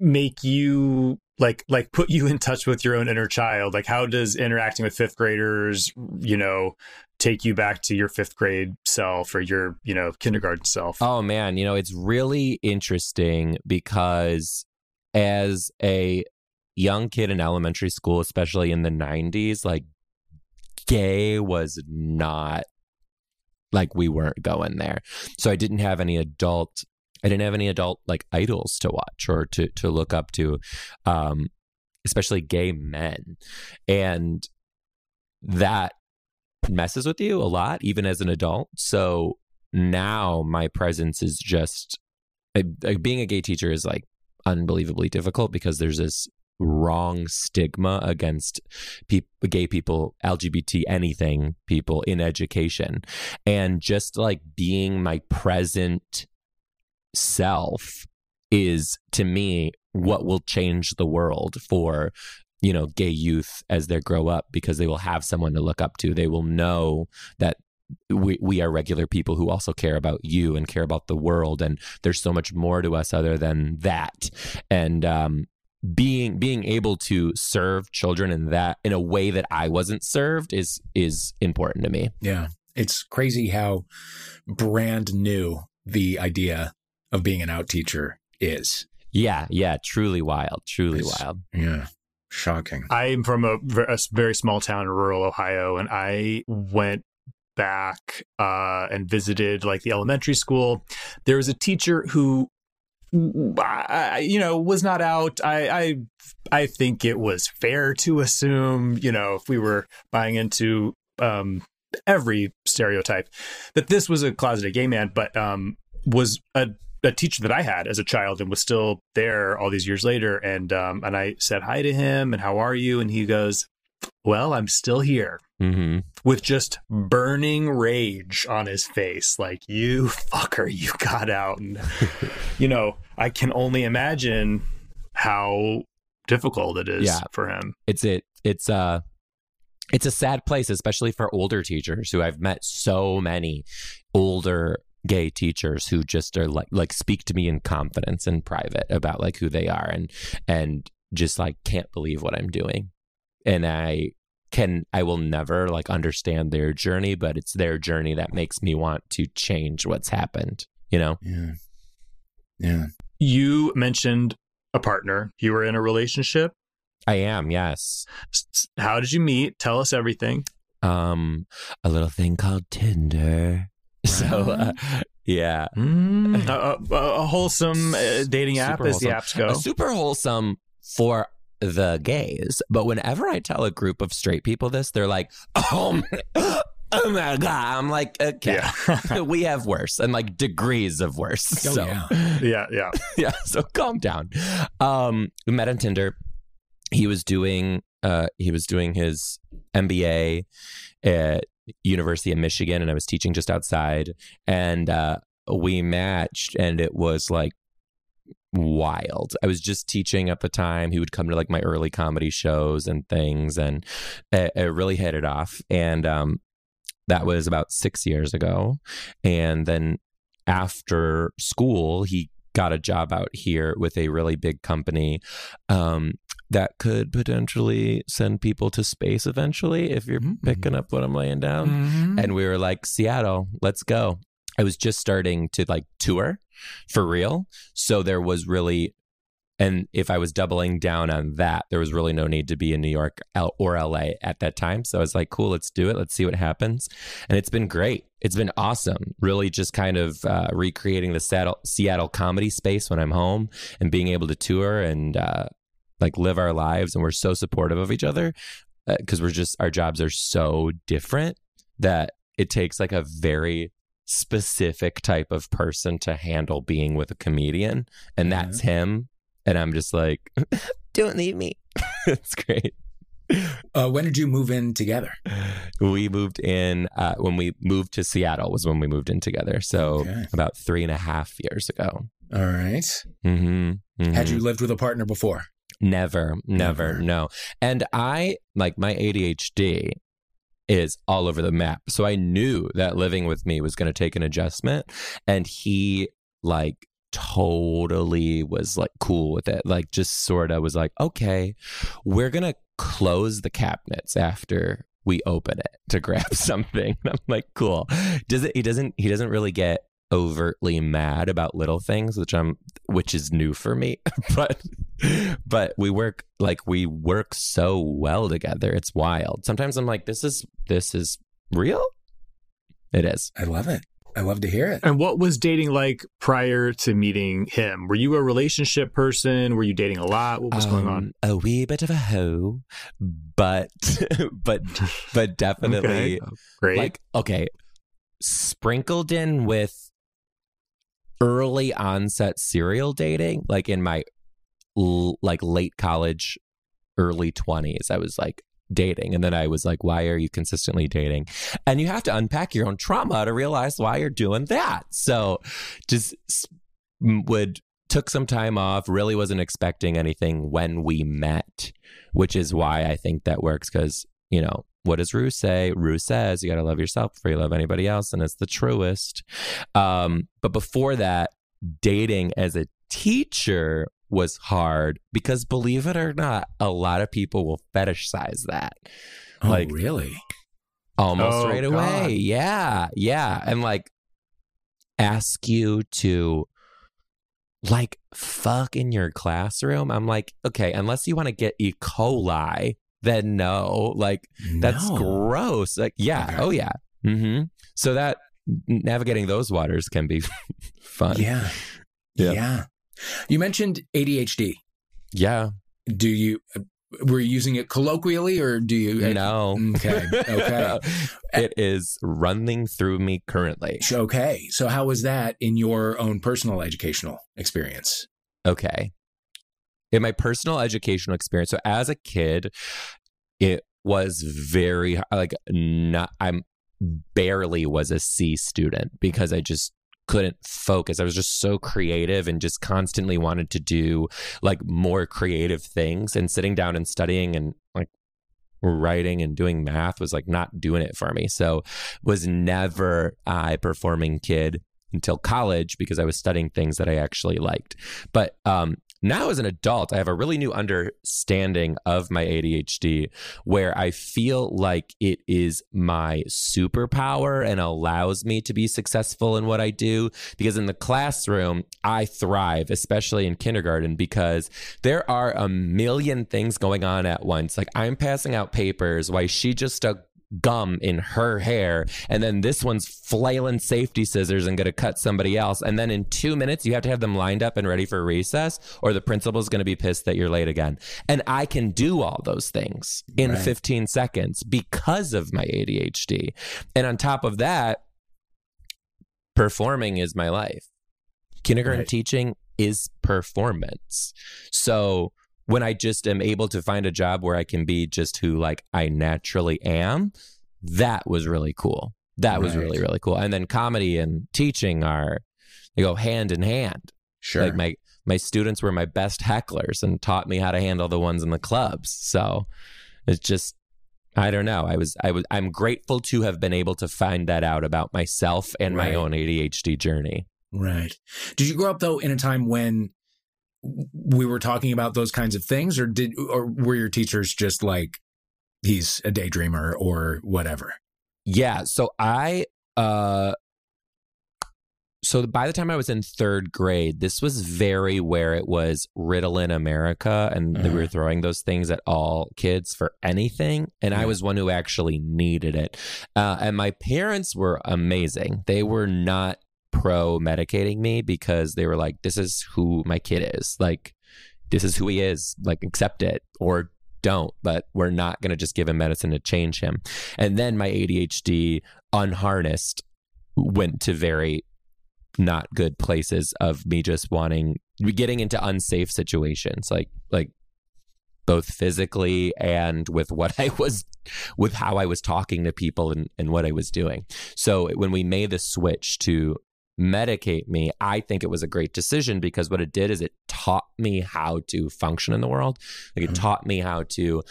make you like like put you in touch with your own inner child like how does interacting with fifth graders you know take you back to your fifth grade self or your you know kindergarten self? Oh man. You know it's really interesting because as a young kid in elementary school especially in the 90s like gay was not like we weren't going there. So i didn't have any adult I didn't have any adult like idols to watch or to to look up to, um, especially gay men, and that messes with you a lot, even as an adult. So now my presence is just uh, uh, being a gay teacher is like unbelievably difficult because there's this wrong stigma against pe- gay people, LGBT, anything people in education. And just like being my present self is to me what will change the world for you know gay youth as they grow up because they will have someone to look up to they will know that we, we are regular people who also care about you and care about the world and there's so much more to us other than that and um, being being able to serve children in that in a way that I wasn't served is is important to me. Yeah. It's crazy how brand new the idea of being an out teacher is. Yeah, yeah, truly wild, truly It's- wild. Yeah. Shocking. I'm from a, a very small town in rural Ohio, and I went back uh, and visited like the elementary school. There was a teacher who, I, you know, was not out. I, I, I think it was fair to assume, you know, if we were buying into um, every stereotype, that this was a closeted gay man, but um, was a a teacher that I had as a child and was still there all these years later. And um, and I said hi to him and how are you? And he goes, Well, I'm still here hmm with just burning rage on his face. Like, you fucker, you got out. And, you know, I can only imagine how difficult it is Yeah. for him. It's it. It's uh it's a sad place, especially for older teachers who I've met so many older gay teachers who just are like like speak to me in confidence in private about like who they are and and just like can't believe what I'm doing. And I can I will never like understand their journey, but it's their journey that makes me want to change what's happened, you know? Yeah. Yeah. You mentioned a partner, you were in a relationship. I am, yes. S- s- How did you meet? Tell us everything. Um a little thing called Tinder. So uh, yeah, Mm, a, a, a wholesome uh, dating app, Super as the wholesome. apps go. a super wholesome for the gays. But whenever I tell a group of straight people this, they're like, "Oh, my, oh my god!" I'm like, "Okay, yeah, we have worse, and like degrees of worse." Oh, so yeah. yeah, yeah. yeah, so calm down. Um, we met on Tinder. He was doing uh he was doing his MBA at University of Michigan and I was teaching just outside and uh we matched and it was like wild. I was just teaching at the time. He would come to like my early comedy shows and things and it, it really hit it off and um that was about 6 years ago and then after school he got a job out here with a really big company um, that could potentially send people to space eventually if you're Mhm. picking up what I'm laying down. Mhm. And we were like, Seattle, let's go. I was just starting to like tour for real. So there was really, and if I was doubling down on that, there was really no need to be in New York or LA at that time. So I was like, cool, let's do it. Let's see what happens. And it's been great. It's been awesome. Really just kind of uh, recreating the Seattle, Seattle comedy space when I'm home and being able to tour and uh, like live our lives. And we're so supportive of each other because we're just, our jobs are so different that it takes like a very specific type of person to handle being with a comedian. And that's him. And I'm just like, don't leave me. it's great. Uh, when did you move in together? We moved in uh, when we moved to Seattle was when we moved in together. So Okay. about three and a half years ago. All right. Mm-hmm. Had you lived with a partner before? Never, never, Never. no. And I like my ADHD is all over the map. So I knew that living with me was going to take an adjustment and he like totally was like cool with it. Like just sort of was like, "Okay, we're to close the cabinets after we open it to grab something." I'm like, "Cool." Does it he doesn't he doesn't really get overtly mad about little things, which I'm which is new for me. but but we work like we work so well together. It's wild. Sometimes I'm like, this is this is real. It is. I love it. I love to hear it. And what was dating like prior to meeting him? Were you a relationship person? Were you dating a lot? What was going on? Um, A wee bit of a hoe, but but but definitely Okay. Great. like okay, sprinkled in with early onset serial dating, like in my l- like late college early 20s. I was like dating. And then I was like, why are you consistently dating? And you have to unpack your own trauma to realize why you're doing that. So just would took some time off, really wasn't expecting anything when we met, which is why I think that works because, you know, what does Ru say? Ru says you got to love yourself before you love anybody else, and it's the truest. Um, but before that, dating as a teacher was hard because believe it or not, a lot of people will fetishize that. Oh, like really? Almost oh, right God. away. Yeah. Yeah. And like ask you to like fuck in your classroom. I'm like, okay, unless you want to get E. coli, then no. Like that's no. gross. Like, yeah. Okay. Oh yeah. Mm-hmm. So that navigating those waters can be fun. Yeah. yeah. Yeah. You mentioned ADHD. Yeah. Do you uh, were you using it colloquially or do you No. Okay. Okay. it is running through me currently. Okay. So how was that in your own personal educational experience? Okay. In my personal educational experience, so as a kid, it was very like not I'm barely was a C student because I just couldn't focus. I was just so creative and just constantly wanted to do like more creative things and sitting down and studying and like writing and doing math was like not doing it for me. So was never a performing kid until college because I was studying things that I actually liked. But um, now as an adult, I have a really new understanding of my ADHD where I feel like it is my superpower and allows me to be successful in what I do. Because in the classroom, I thrive, especially in kindergarten, because there are a million things going on at once. Like I'm passing out papers while she just stuck gum in her hair. And then this one's flailing safety scissors and going to cut somebody else. And then in two minutes you have to have them lined up and ready for recess or the principal's going to be pissed that you're late again. And i can do all those things in right. 15 seconds because of my adhd and on top of that performing is my life. Kindergarten right. teaching is performance. So when I just am able to find a job where I can be just who like I naturally am, that was really cool. That was really really cool. And then comedy and teaching are they go hand in hand. Sure. Like my my students were my best hecklers and taught me how to handle the ones in the clubs. So it's just I don't know. I was I was I'm grateful to have been able to find that out about myself and right. my own ADHD journey. Right. Did you grow up though in a time when we were talking about those kinds of things or did or were your teachers just like he's a daydreamer or whatever yeah so i uh so by the time I was in third grade, this was very where it was Ritalin America, and uh-huh. we were throwing those things at all kids for anything. And yeah. I was one who actually needed it. Uh, and my parents were amazing. They were not pro medicating me because they were like, this is who my kid is. Like, this is who he is. Like, accept it or don't, but we're not going to just give him medicine to change him. And then my ADHD unharnessed went to very not good places of me just wanting getting into unsafe situations like like both physically and with what I was with how I was talking to people and, and what I was doing. So when we made the switch to medicate me, I think it was a great decision because what it did is it taught me how to function in the world. Like it mm-hmm. taught me how to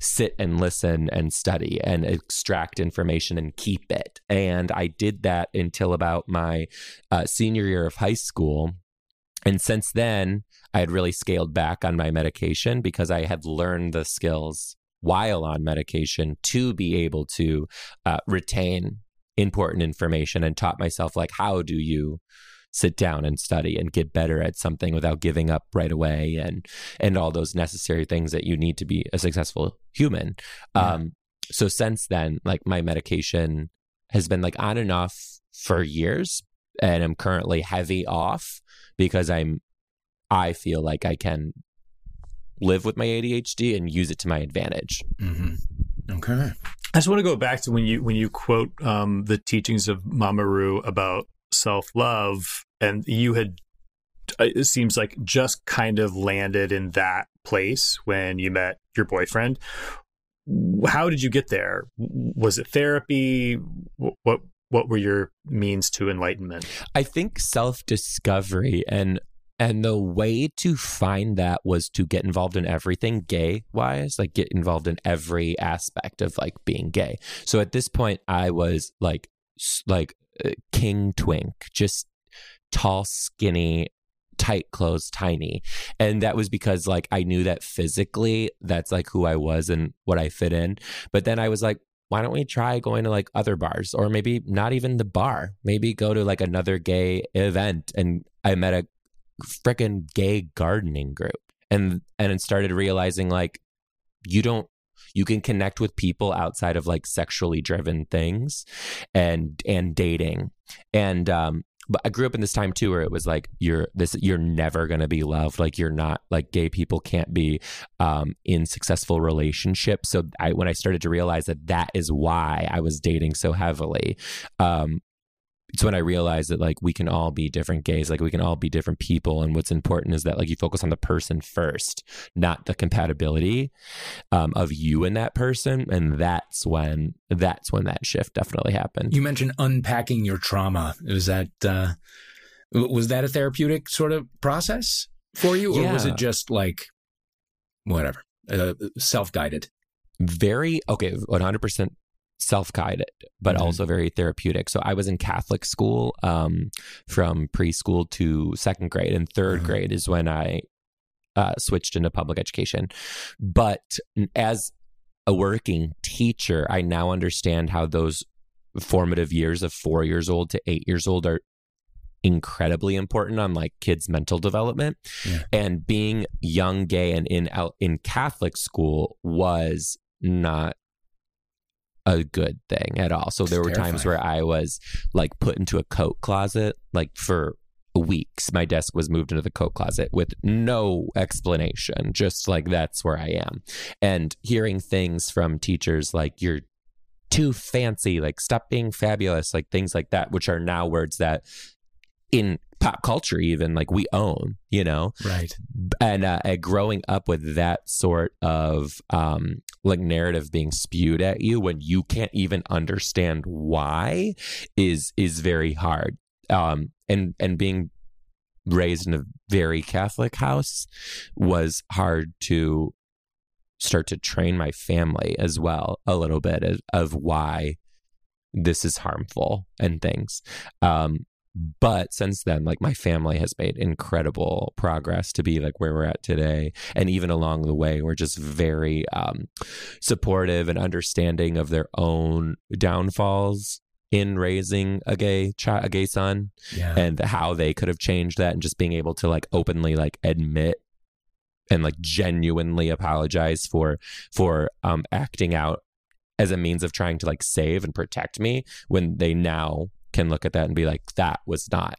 sit and listen and study and extract information and keep it. And I did that until about my uh, senior year of high school. And since then, I had really scaled back on my medication because I had learned the skills while on medication to be able to uh, retain important information and taught myself like how do you sit down and study and get better at something without giving up right away and and all those necessary things that you need to be a successful human yeah. um so since then like my medication has been like on and off for years and i'm currently heavy off because i'm i feel like i can live with my adhd and use it to my advantage mm-hmm. okay I just want to go back to when you when you quote um, the teachings of Mama Ru about self love, and you had uh, it seems like just kind of landed in that place when you met your boyfriend. How did you get there? Was it therapy? What what were your means to enlightenment? I think self discovery and and the way to find that was to get involved in everything gay wise, like get involved in every aspect of like being gay. So at this point, I was like, like uh, King Twink, just tall, skinny, tight clothes, tiny. And that was because like I knew that physically that's like who I was and what I fit in. But then I was like, why don't we try going to like other bars or maybe not even the bar? Maybe go to like another gay event. And I met a freaking gay gardening group. And and started realizing like you don't you can connect with people outside of like sexually driven things and and dating. And um but I grew up in this time too where it was like you're this you're never going to be loved. Like you're not like gay people can't be um in successful relationships. So I when I started to realize that that is why I was dating so heavily um it's when I realized that like we can all be different gays, like we can all be different people, and what's important is that like you focus on the person first, not the compatibility um, of you and that person, and that's when that's when that shift definitely happened. You mentioned unpacking your trauma. Was that uh, was that a therapeutic sort of process for you, or yeah. was it just like whatever, uh, self guided? Very okay, one hundred percent self guided, but mm-hmm. also very therapeutic. So I was in Catholic school um, from preschool to second grade, and 3rd mm-hmm. grade is when I uh, switched into public education. But as a working teacher, I now understand how those formative years of four years old to eight years old are incredibly important on like kids mental development yeah. and being young gay and in out in catholic school was not a good thing at all. So there were terrifying. times where I was like put into a coat closet like for weeks. My desk was moved into the coat closet with no explanation, just like that's where I am. And hearing things from teachers like you're too fancy, like stop being fabulous, like things like that, which are now words that in pop culture even like we own you know? Right. And uh, growing up with that sort of um like narrative being spewed at you when you can't even understand why is is very hard. Um and and being raised in a very catholic house was hard to start to train my family as well a little bit of, of why this is harmful and things. Um but since then like my family has made incredible progress to be like where we're at today and even along the way we're just very um, supportive and understanding of their own downfalls in raising a gay child a gay son yeah. and how they could have changed that and just being able to like openly like admit and like genuinely apologize for for um acting out as a means of trying to like save and protect me when they now can look at that and be like, that was not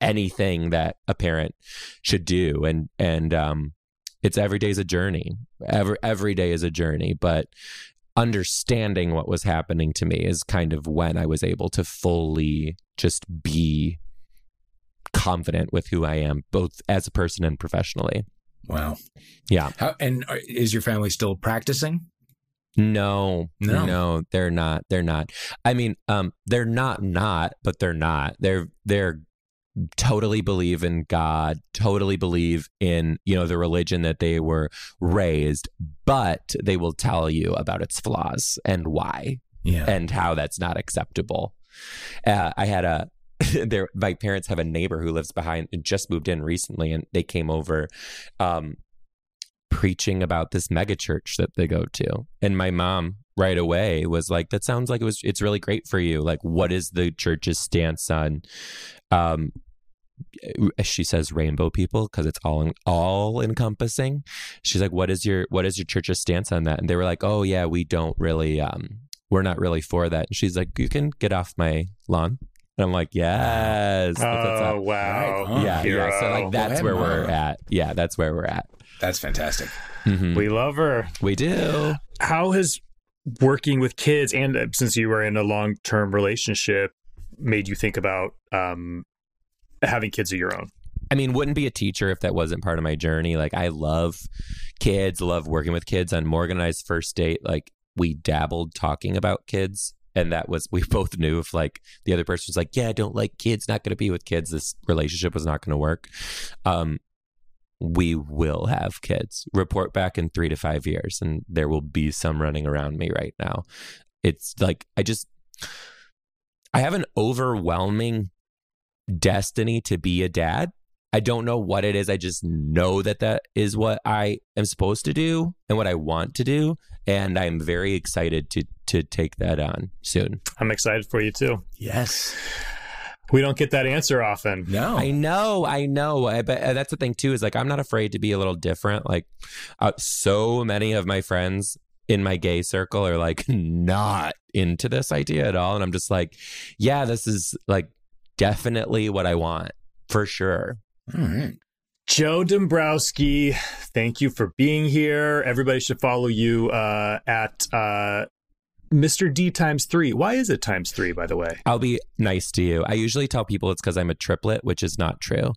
anything that a parent should do. And and um, it's every day is a journey. Every every day is a journey, but understanding what was happening to me is kind of when I was able to fully just be confident with who I am, both as a person and professionally. Wow. Yeah. How, and is your family still practicing? No, no, no, they're not. They're not. I mean, um, they're not not, but they're not. They're they're totally believe in God, totally believe in, you know, the religion that they were raised, but they will tell you about its flaws and why yeah. and how that's not acceptable. Uh, I had a there my parents have a neighbor who lives behind just moved in recently and they came over um preaching about this megachurch that they go to. And my mom right away was like, that sounds like it was, it's really great for you. Like, what is the church's stance on, um, she says rainbow people because it's all all encompassing. She's like, "What is your what is your church's stance on that?" And they were like, "Oh yeah, we don't really um we're not really for that." And she's like, "You can get off my lawn." And I'm like, yes. Oh, wow. Right. Yeah. Hero. Yeah. So, like, that's where we're at. Yeah. That's where we're at. That's fantastic. Mm-hmm. We love her. We do. How has working with kids and uh, since you were in a long term relationship made you think about um, having kids of your own? I mean, wouldn't be a teacher if that wasn't part of my journey. Like, I love kids, love working with kids. On Morganized First Date, like, we dabbled talking about kids. And that was, we both knew if like the other person was like, yeah, I don't like kids, not going to be with kids, this relationship was not going to work. Um, we will have kids. Report back in three to five years, and there will be some running around me right now. It's like, I just, I have an overwhelming destiny to be a dad. I don't know what it is. I just know that that is what I am supposed to do and what I want to do, and I'm very excited to to take that on soon. I'm excited for you too. Yes. We don't get that answer often. No. I know, I know. I, but uh, that's the thing too is like I'm not afraid to be a little different. Like, uh, so many of my friends in my gay circle are like not into this idea at all, and I'm just like, yeah, this is like definitely what I want for sure. All right. Joe Dombrowski, thank you for being here. Everybody should follow you uh, at uh, Mr. D times three. Why is it times three, by the way? I'll be nice to you. I usually tell people it's because I'm a triplet, which is not true.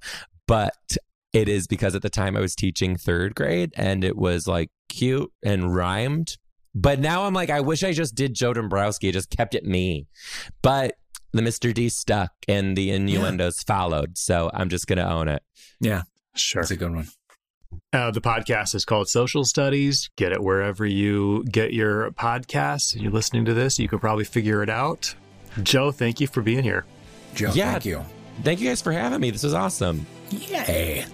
But it is because at the time I was teaching third grade and it was like cute and rhymed. But now I'm like, I wish I just did Joe Dombrowski, just kept it me. But the Mr. D stuck and the innuendos followed. So I'm just going to own it. Yeah, Sure. that's a good one. Uh, the podcast is called Social Studies. Get it wherever you get your podcasts. You're listening to this, you could probably figure it out. Joe, thank you for being here. Joe, Yeah. thank you. Thank you guys for having me. This was awesome. Yay.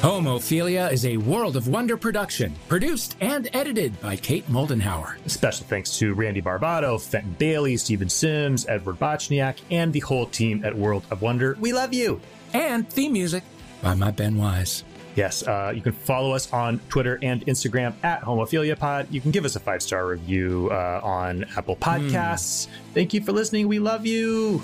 Homophilia is a World of Wonder production, produced and edited by Kate Moldenhauer. Special thanks to Randy Barbato, Fenton Bailey, Steven Sims, Edward Bochniak, and the whole team at World of Wonder. We love you. And theme music by my Ben Wise. Yes, uh, you can follow us on Twitter and Instagram at HomophiliaPod. You can give us a five star review uh, on Apple Podcasts. Thank you for listening. We love you.